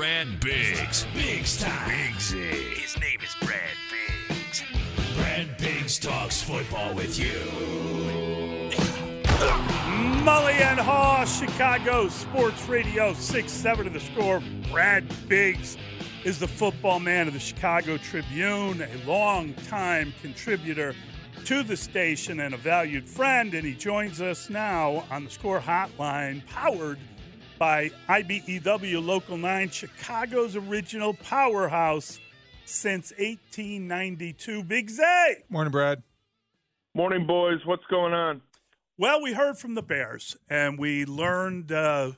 Brad Biggs. Biggs time. Biggsy. His name is Brad Biggs. Brad Biggs talks football with you. Mully and Haugh, Chicago Sports Radio 6 7 to the score. Brad Biggs is the football man of the Chicago Tribune, a long-time contributor to the station and a valued friend. And he joins us now on the score hotline, powered by IBEW Local 9, Chicago's original powerhouse since 1892. Biggsy! Morning, Brad. Morning, boys. What's going on? Well, we heard from the Bears, and we learned uh,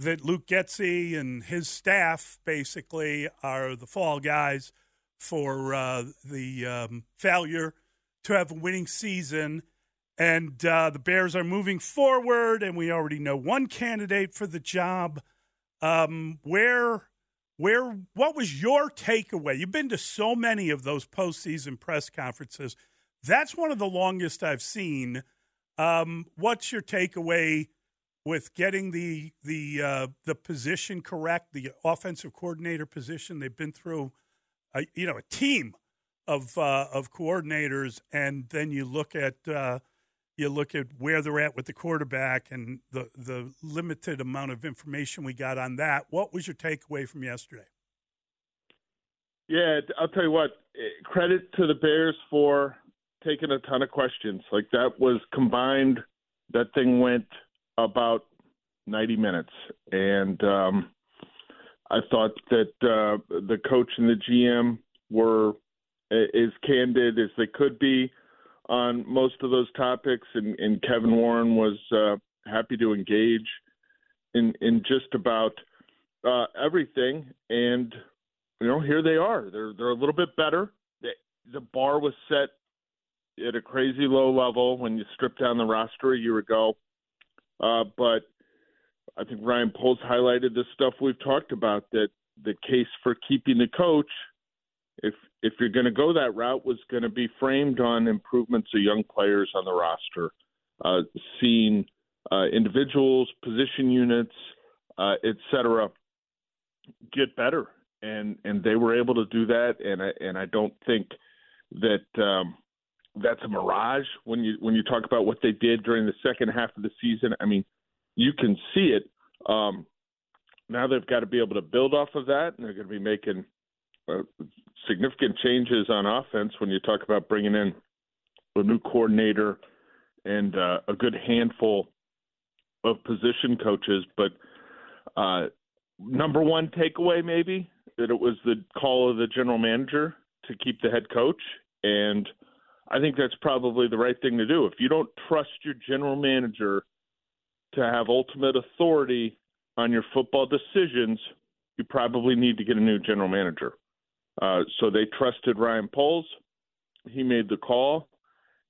that Luke Getsy and his staff basically are the fall guys for uh, the um, failure to have a winning season. And uh, the Bears are moving forward, and we already know one candidate for the job. Um, where, where, what was your takeaway? You've been to so many of those postseason press conferences. That's one of the longest I've seen. Um, what's your takeaway with getting the the uh, the position correct, the offensive coordinator position? They've been through, a, you know, a team of uh, of coordinators, and then you look at uh, you look at where they're at with the quarterback and the the limited amount of information we got on that. What was your takeaway from yesterday? Yeah, I'll tell you what. eh, Credit to the Bears for taking a ton of questions. Like that was combined. That thing went about 90 minutes, and um, I thought that uh, the coach and the GM were as candid as they could be on most of those topics, and, and Kevin Warren was uh, happy to engage in in just about uh, everything. And you know, here they are. They're they're a little bit better. The, the bar was set at a crazy low level when you stripped down the roster a year ago. Uh, but I think Ryan Poles highlighted the stuff we've talked about that the case for keeping the coach, if if you're going to go that route, was going to be framed on improvements of young players on the roster, uh, seeing uh, individuals, position units, uh, et cetera, get better, and and they were able to do that, and I and I don't think that um, that's a mirage when you when you talk about what they did during the second half of the season. I mean, you can see it. Um, now they've got to be able to build off of that, and they're going to be making uh, significant changes on offense when you talk about bringing in a new coordinator and uh, a good handful of position coaches. But uh, number one takeaway, maybe that it was the call of the general manager to keep the head coach, and I think that's probably the right thing to do. If you don't trust your general manager to have ultimate authority on your football decisions, you probably need to get a new general manager. Uh, so they trusted Ryan Poles. He made the call,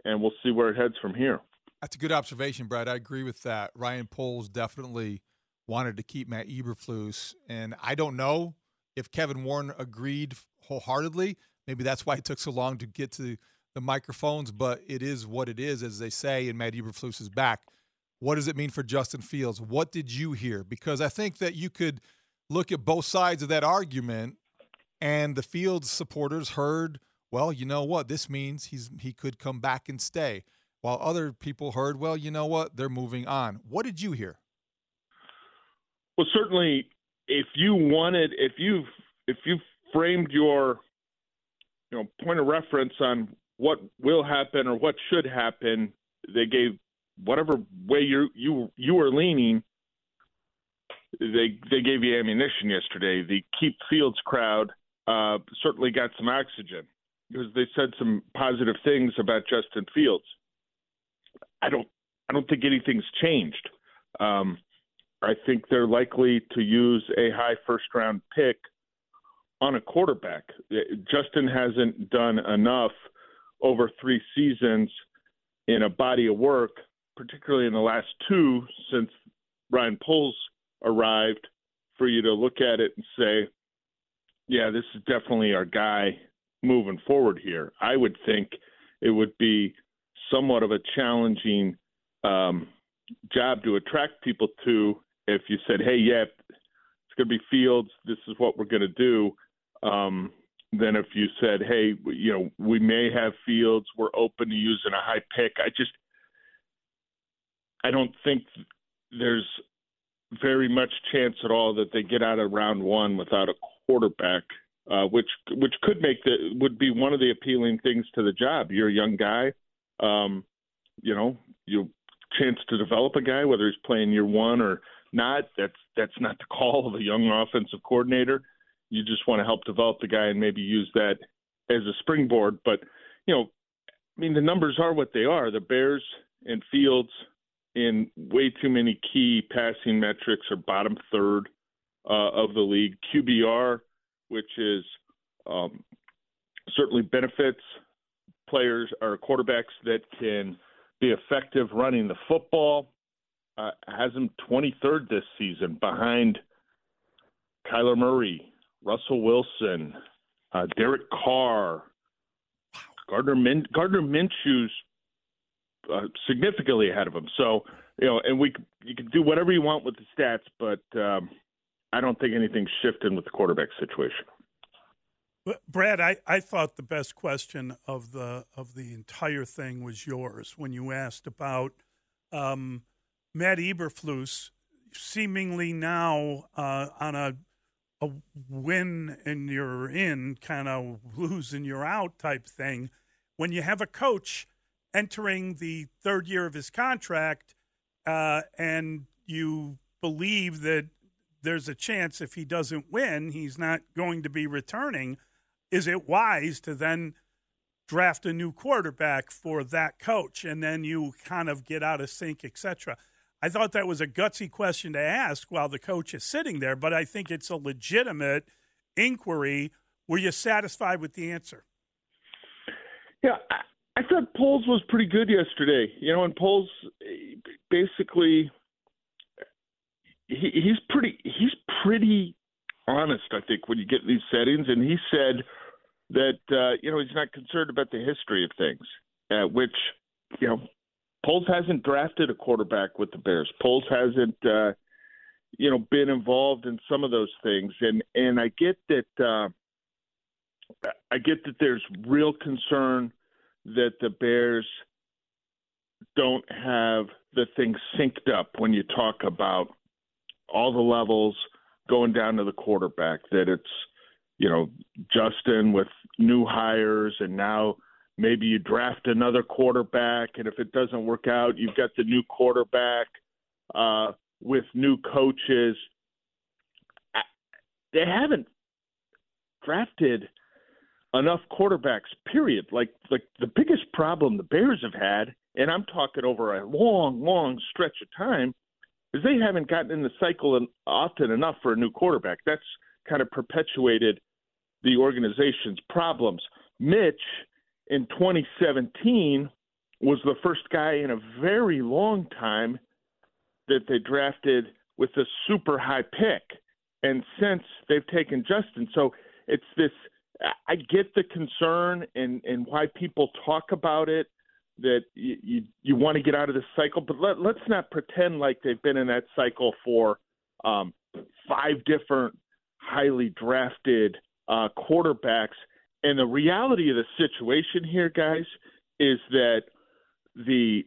and we'll see where it heads from here. That's a good observation, Brad. I agree with that. Ryan Poles definitely wanted to keep Matt Eberflus, and I don't know if Kevin Warren agreed wholeheartedly. Maybe that's why it took so long to get to the microphones, but it is what it is, as they say, and Matt Eberflus is back. What does it mean for Justin Fields? What did you hear? Because I think that you could look at both sides of that argument, and the Fields supporters heard well, you know what? This means he's he could come back and stay. While other people heard, well, you know what? They're moving on. What did you hear? Well, certainly, if you wanted, if you if you framed your you know point of reference on what will happen or what should happen, they gave whatever way you you you were leaning. They they gave you ammunition yesterday. The Keep Fields crowd uh, certainly got some oxygen because they said some positive things about Justin Fields. I don't I don't think anything's changed. Um, I think they're likely to use a high first round pick on a quarterback. Justin hasn't done enough over three seasons in a body of work, particularly in the last two since Ryan Poles arrived, for you to look at it and say, yeah, this is definitely our guy moving forward here. I would think it would be somewhat of a challenging um, job to attract people to if you said, hey, yeah, it's going to be Fields, this is what we're going to do. Um, if you said, "Hey, you know, we may have Fields. We're open to using a high pick." I just, I don't think there's very much chance at all that they get out of round one without a quarterback, uh, which which could make the would be one of the appealing things to the job. You're a young guy, um, you know, you chance to develop a guy, whether he's playing year one or not. That's that's not the call of a young offensive coordinator you just want to help develop the guy and maybe use that as a springboard. But you know, I mean, the numbers are what they are. The Bears and Fields in way too many key passing metrics are bottom third uh, of the league. QBR, which is um, certainly benefits players or quarterbacks that can be effective running the football. Uh, has him 23rd this season behind Kyler Murray, Russell Wilson, uh, Derek Carr, Gardner Min- Gardner Minshew's uh, significantly ahead of him. So you know, and we you can do whatever you want with the stats, but um, I don't think anything's shifting with the quarterback situation. Brad, I, I thought the best question of the of the entire thing was yours when you asked about um, Matt Eberflus seemingly now uh, on a a win and you're in, kind of lose and you're out type thing. When you have a coach entering the third year of his contract uh, and you believe that there's a chance if he doesn't win, he's not going to be returning, is it wise to then draft a new quarterback for that coach and then you kind of get out of sync, etc.? I thought that was a gutsy question to ask while the coach is sitting there, but I think it's a legitimate inquiry. Were you satisfied with the answer? Yeah, I, thought Poles was pretty good yesterday. You know, and Poles eh, basically he, he's pretty he's pretty honest. I think when you get in these settings, and he said that uh, you know he's not concerned about the history of things, uh, which you know Poles hasn't drafted a quarterback with the Bears. Poles hasn't, uh, you know, been involved in some of those things, and and I get that. Uh, I get that there's real concern that the Bears don't have the thing synced up when you talk about all the levels going down to the quarterback. That it's, you know, Justin with new hires and now Maybe you draft another quarterback, and if it doesn't work out, you've got the new quarterback uh, with new coaches. They haven't drafted enough quarterbacks. Period. Like like the biggest problem the Bears have had, and I'm talking over a long, long stretch of time, is they haven't gotten in the cycle often enough for a new quarterback. That's kind of perpetuated the organization's problems. Mitch in 2017 was the first guy in a very long time that they drafted with a super high pick. And since they've taken Justin, so it's this. I get the concern and and why people talk about it that you you, you want to get out of this cycle, but let, let's not pretend like they've been in that cycle for um, five different highly drafted uh, quarterbacks And the reality of the situation here, guys, is that the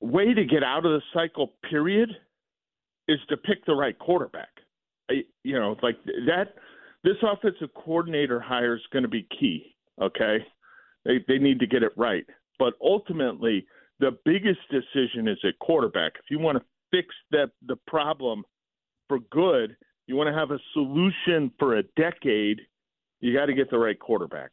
way to get out of the cycle, period, is to pick the right quarterback. I, you know, like that. This offensive coordinator hire is going to be key. Okay, they they need to get it right. But ultimately, the biggest decision is at quarterback. If you want to fix that the problem for good, you want to have a solution for a decade. You got to get the right quarterback.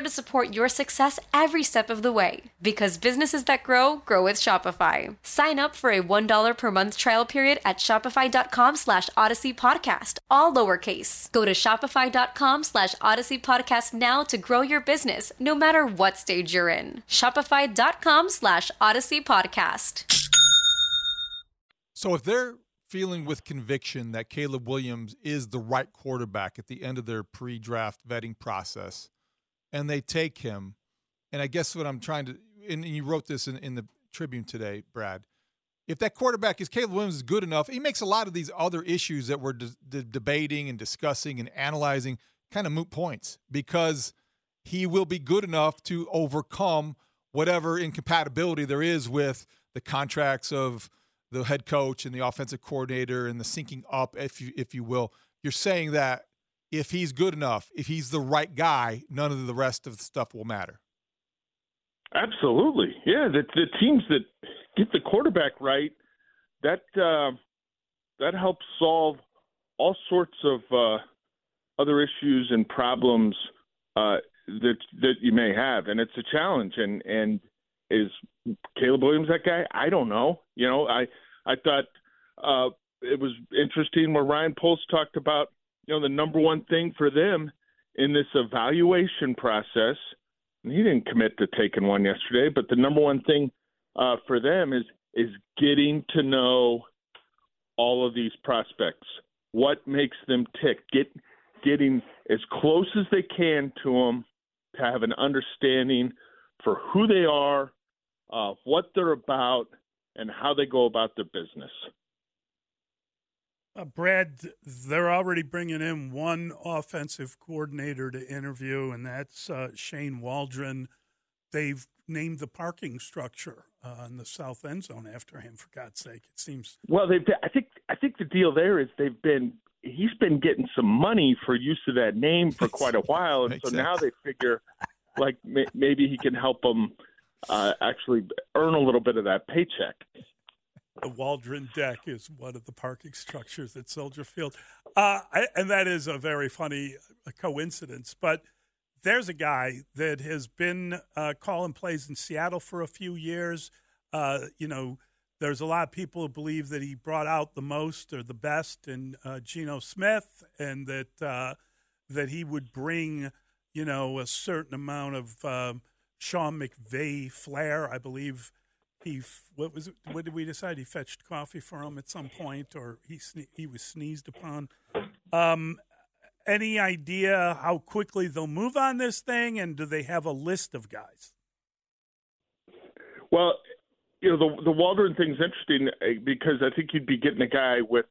there to support your success every step of the way. Because businesses that grow, grow with Shopify. Sign up for a $1 per month trial period at shopify.com slash odyssey podcast, all lowercase. Go to shopify.com slash odyssey podcast now to grow your business, no matter what stage you're in. Shopify.com slash odyssey podcast. So if they're feeling with conviction that Caleb Williams is the right quarterback at the end of their pre-draft vetting process, and they take him, and I guess what I'm trying to, and you wrote this in, in the Tribune today, Brad. If that quarterback is Caleb Williams is good enough, he makes a lot of these other issues that we're de- de- debating and discussing and analyzing kind of moot points because he will be good enough to overcome whatever incompatibility there is with the contracts of the head coach and the offensive coordinator and the syncing up, if you if you will. You're saying that if he's good enough, if he's the right guy, none of the rest of the stuff will matter. Absolutely, yeah. The, the teams that get the quarterback right, that uh, that helps solve all sorts of uh, other issues and problems uh, that that you may have, and it's a challenge. And and is Caleb Williams that guy? I don't know. You know, I I thought uh, it was interesting where Ryan Poles talked about you know the number one thing for them in this evaluation process. And he didn't commit to taking one yesterday, but the number one thing uh, for them is is getting to know all of these prospects. What makes them tick? Get getting as close as they can to them to have an understanding for who they are, uh, what they're about, and how they go about their business. Uh, Brad, they're already bringing in one offensive coordinator to interview, and that's uh, Shane Waldron. They've named the parking structure uh, in the south end zone after him. For God's sake, it seems. Well, they've. I think. I think the deal there is they've been. He's been getting some money for use of that name for quite a while, and so Makes now they figure, like may, maybe he can help them uh, actually earn a little bit of that paycheck. The Waldron deck is one of the parking structures at Soldier Field, uh, I, and that is a very funny uh, coincidence. But there's a guy that has been uh, calling plays in Seattle for a few years. Uh, you know, there's a lot of people who believe that he brought out the most or the best in uh, Geno Smith, and that uh, that he would bring, you know, a certain amount of um, Sean McVay flair. I believe he what was what did we decide? He fetched coffee for him at some point, or he sne- he was sneezed upon. Um, any idea how quickly they'll move on this thing, and do they have a list of guys? Well, you know the the Waldron thing's interesting eh, because I think you'd be getting a guy with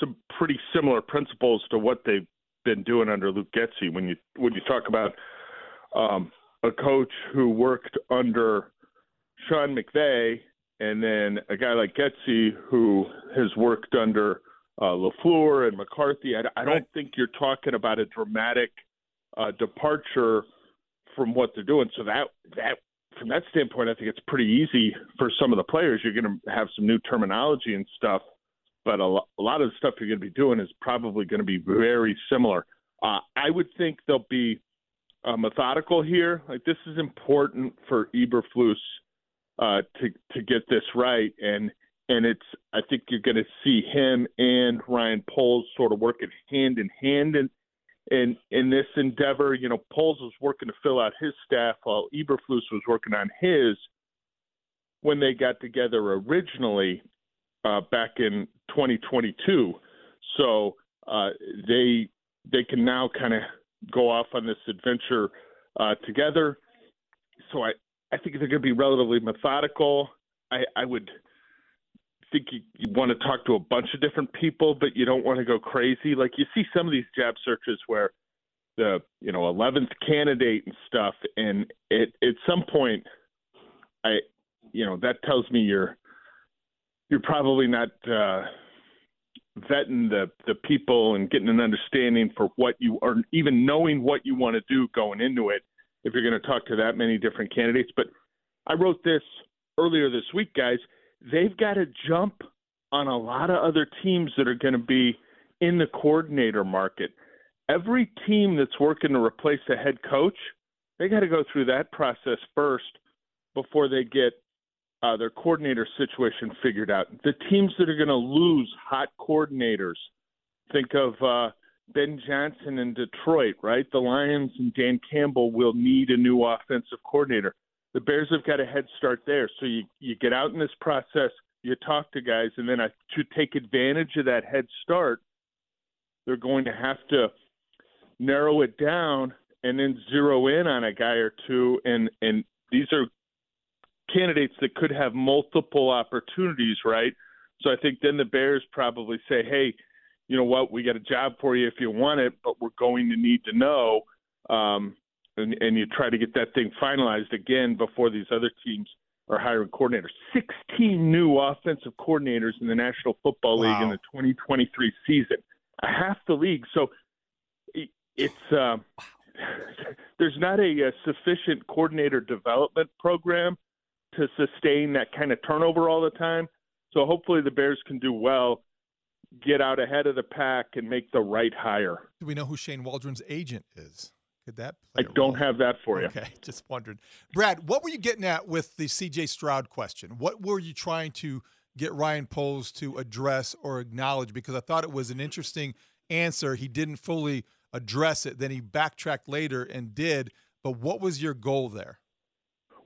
some pretty similar principles to what they've been doing under Luke Getsy When you when you talk about um, a coach who worked under Sean McVay, and then a guy like Getsy who has worked under uh, LaFleur and McCarthy. I, I don't think you're talking about a dramatic uh, departure from what they're doing. So that that from that standpoint, I think it's pretty easy for some of the players. You're going to have some new terminology and stuff, but a, lo- a lot of the stuff you're going to be doing is probably going to be very similar. Uh, I would think they'll be uh, methodical here. Like this is important for Eberflus uh, to to get this right, and and it's I think you're going to see him and Ryan Poles sort of working hand in hand in in in this endeavor. You know, Poles was working to fill out his staff while Eberflus was working on his when they got together originally uh, back in 2022. So uh, they they can now kind of go off on this adventure uh, together. So I I think they're going to be relatively methodical. I, I would think you, you want to talk to a bunch of different people, but you don't want to go crazy. Like you see some of these job searches where the you know eleventh candidate and stuff, and it at some point, I you know that tells me you're you're probably not uh, vetting the the people and getting an understanding for what you are, even knowing what you want to do going into it. If you're going to talk to that many different candidates, but I wrote this earlier this week, guys they've got to jump on a lot of other teams that are going to be in the coordinator market. Every team that's working to replace a head coach, they got to go through that process first before they get uh, their coordinator situation figured out. The teams that are going to lose hot coordinators, think of uh, Ben Johnson in Detroit, right? The Lions and Dan Campbell will need a new offensive coordinator the Bears have got a head start there. So you you get out in this process, you talk to guys, and then I, to take advantage of that head start, they're going to have to narrow it down and then zero in on a guy or two. And and these are candidates that could have multiple opportunities, right? So I think then the Bears probably say, hey, you know what, we got a job for you if you want it, but we're going to need to know. Um, and, and you try to get that thing finalized again before these other teams are hiring coordinators. 16 new offensive coordinators in the National Football League wow. in the 2023 season, half the league. So it's uh, there's not a, a sufficient coordinator development program to sustain that kind of turnover all the time. So hopefully the Bears can do well, get out ahead of the pack, and make the right hire. Do we know who Shane Waldron's agent is? Could that? I don't have that for you. Okay, just wondered. Brad, what were you getting at with the C.J. Stroud question? What were you trying to get Ryan Poles to address or acknowledge? Because I thought it was an interesting answer. He didn't fully address it. Then he backtracked later and did. But what was your goal there?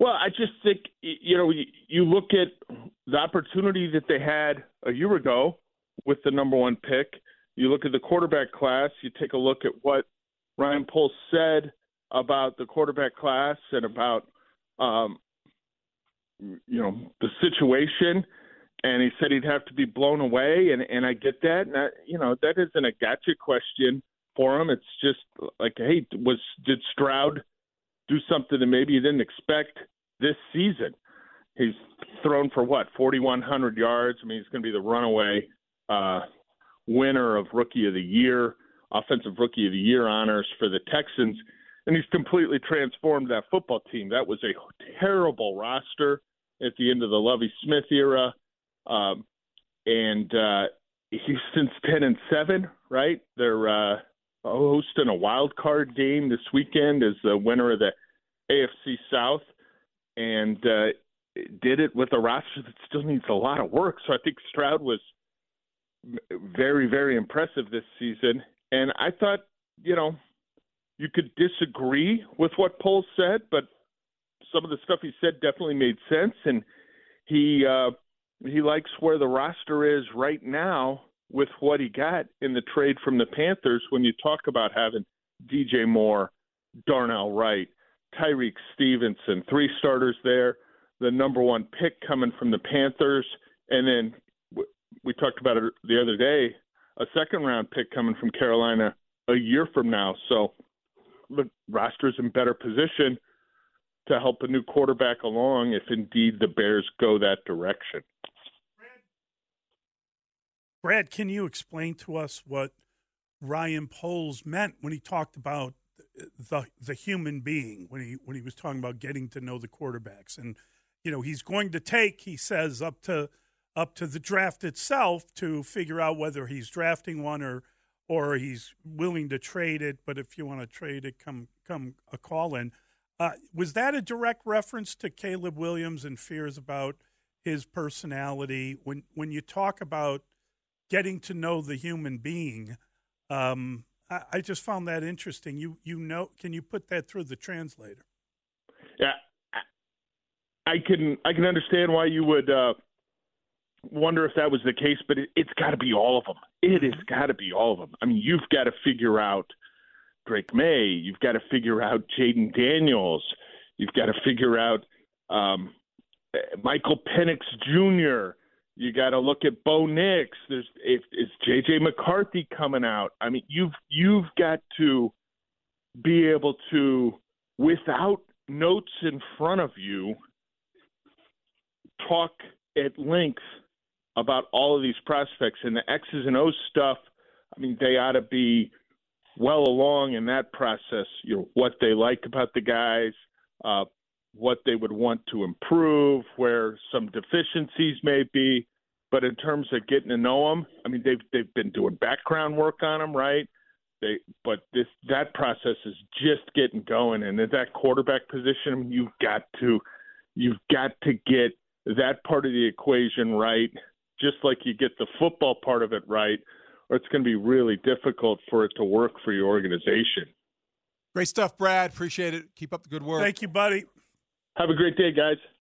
Well, I just think you know you look at the opportunity that they had a year ago with the number one pick. You look at the quarterback class. You take a look at what Ryan Poles said about the quarterback class and about um, you know the situation, and he said he'd have to be blown away, and and I get that, and you know that isn't a gotcha question for him. It's just like, hey, was did Stroud do something that maybe you didn't expect this season? He's thrown for what 4,100 yards. I mean, he's going to be the runaway uh, winner of Rookie of the Year. Offensive Rookie of the Year honors for the Texans, and he's completely transformed that football team. That was a terrible roster at the end of the Lovie Smith era. Um, and uh, Houston's ten and seven, right? They're uh, hosting a wild card game this weekend as the winner of the AFC South, and uh, did it with a roster that still needs a lot of work. So I think Stroud was very, very impressive this season. And I thought, you know, you could disagree with what Poles said, but some of the stuff he said definitely made sense. And he uh, he likes where the roster is right now with what he got in the trade from the Panthers. When you talk about having DJ Moore, Darnell Wright, Tyrique Stevenson, three starters there, the number one pick coming from the Panthers, and then we talked about it the other day, a second round pick coming from Carolina a year from now. So the roster's in better position to help a new quarterback along if indeed the Bears go that direction. Brad, can you explain to us what Ryan Poles meant when he talked about the the human being when he when he was talking about getting to know the quarterbacks and you know he's going to take he says up to up to the draft itself to figure out whether he's drafting one or or he's willing to trade it. But if you want to trade it, come come a call in. Uh, was that a direct reference to Caleb Williams and fears about his personality? When when you talk about getting to know the human being, um, I, I, just found that interesting. You you know, can you put that through the translator? Yeah, I can I can understand why you would uh, wonder if that was the case, but it, has got to be all of them. It has got to be all of them. I mean, you've got to figure out Drake Maye. You've got to figure out Jayden Daniels. You've got to figure out um, Michael Penix Jr. You got to look at Bo Nix. There's if, is JJ McCarthy coming out. I mean, you've you've got to be able to, without notes in front of you, talk at length about all of these prospects and the X's and O's stuff. I mean, they ought to be well along in that process. You know what they like about the guys, uh, what they would want to improve, where some deficiencies may be. But in terms of getting to know them, I mean, they've they've been doing background work on them, right? They, but this that process is just getting going, and at that quarterback position, you've got to you've got to get that part of the equation right just like you get the football part of it right, or it's going to be really difficult for it to work for your organization. Great stuff, Brad. Appreciate it. Keep up the good work. Thank you, buddy. Have a great day, guys.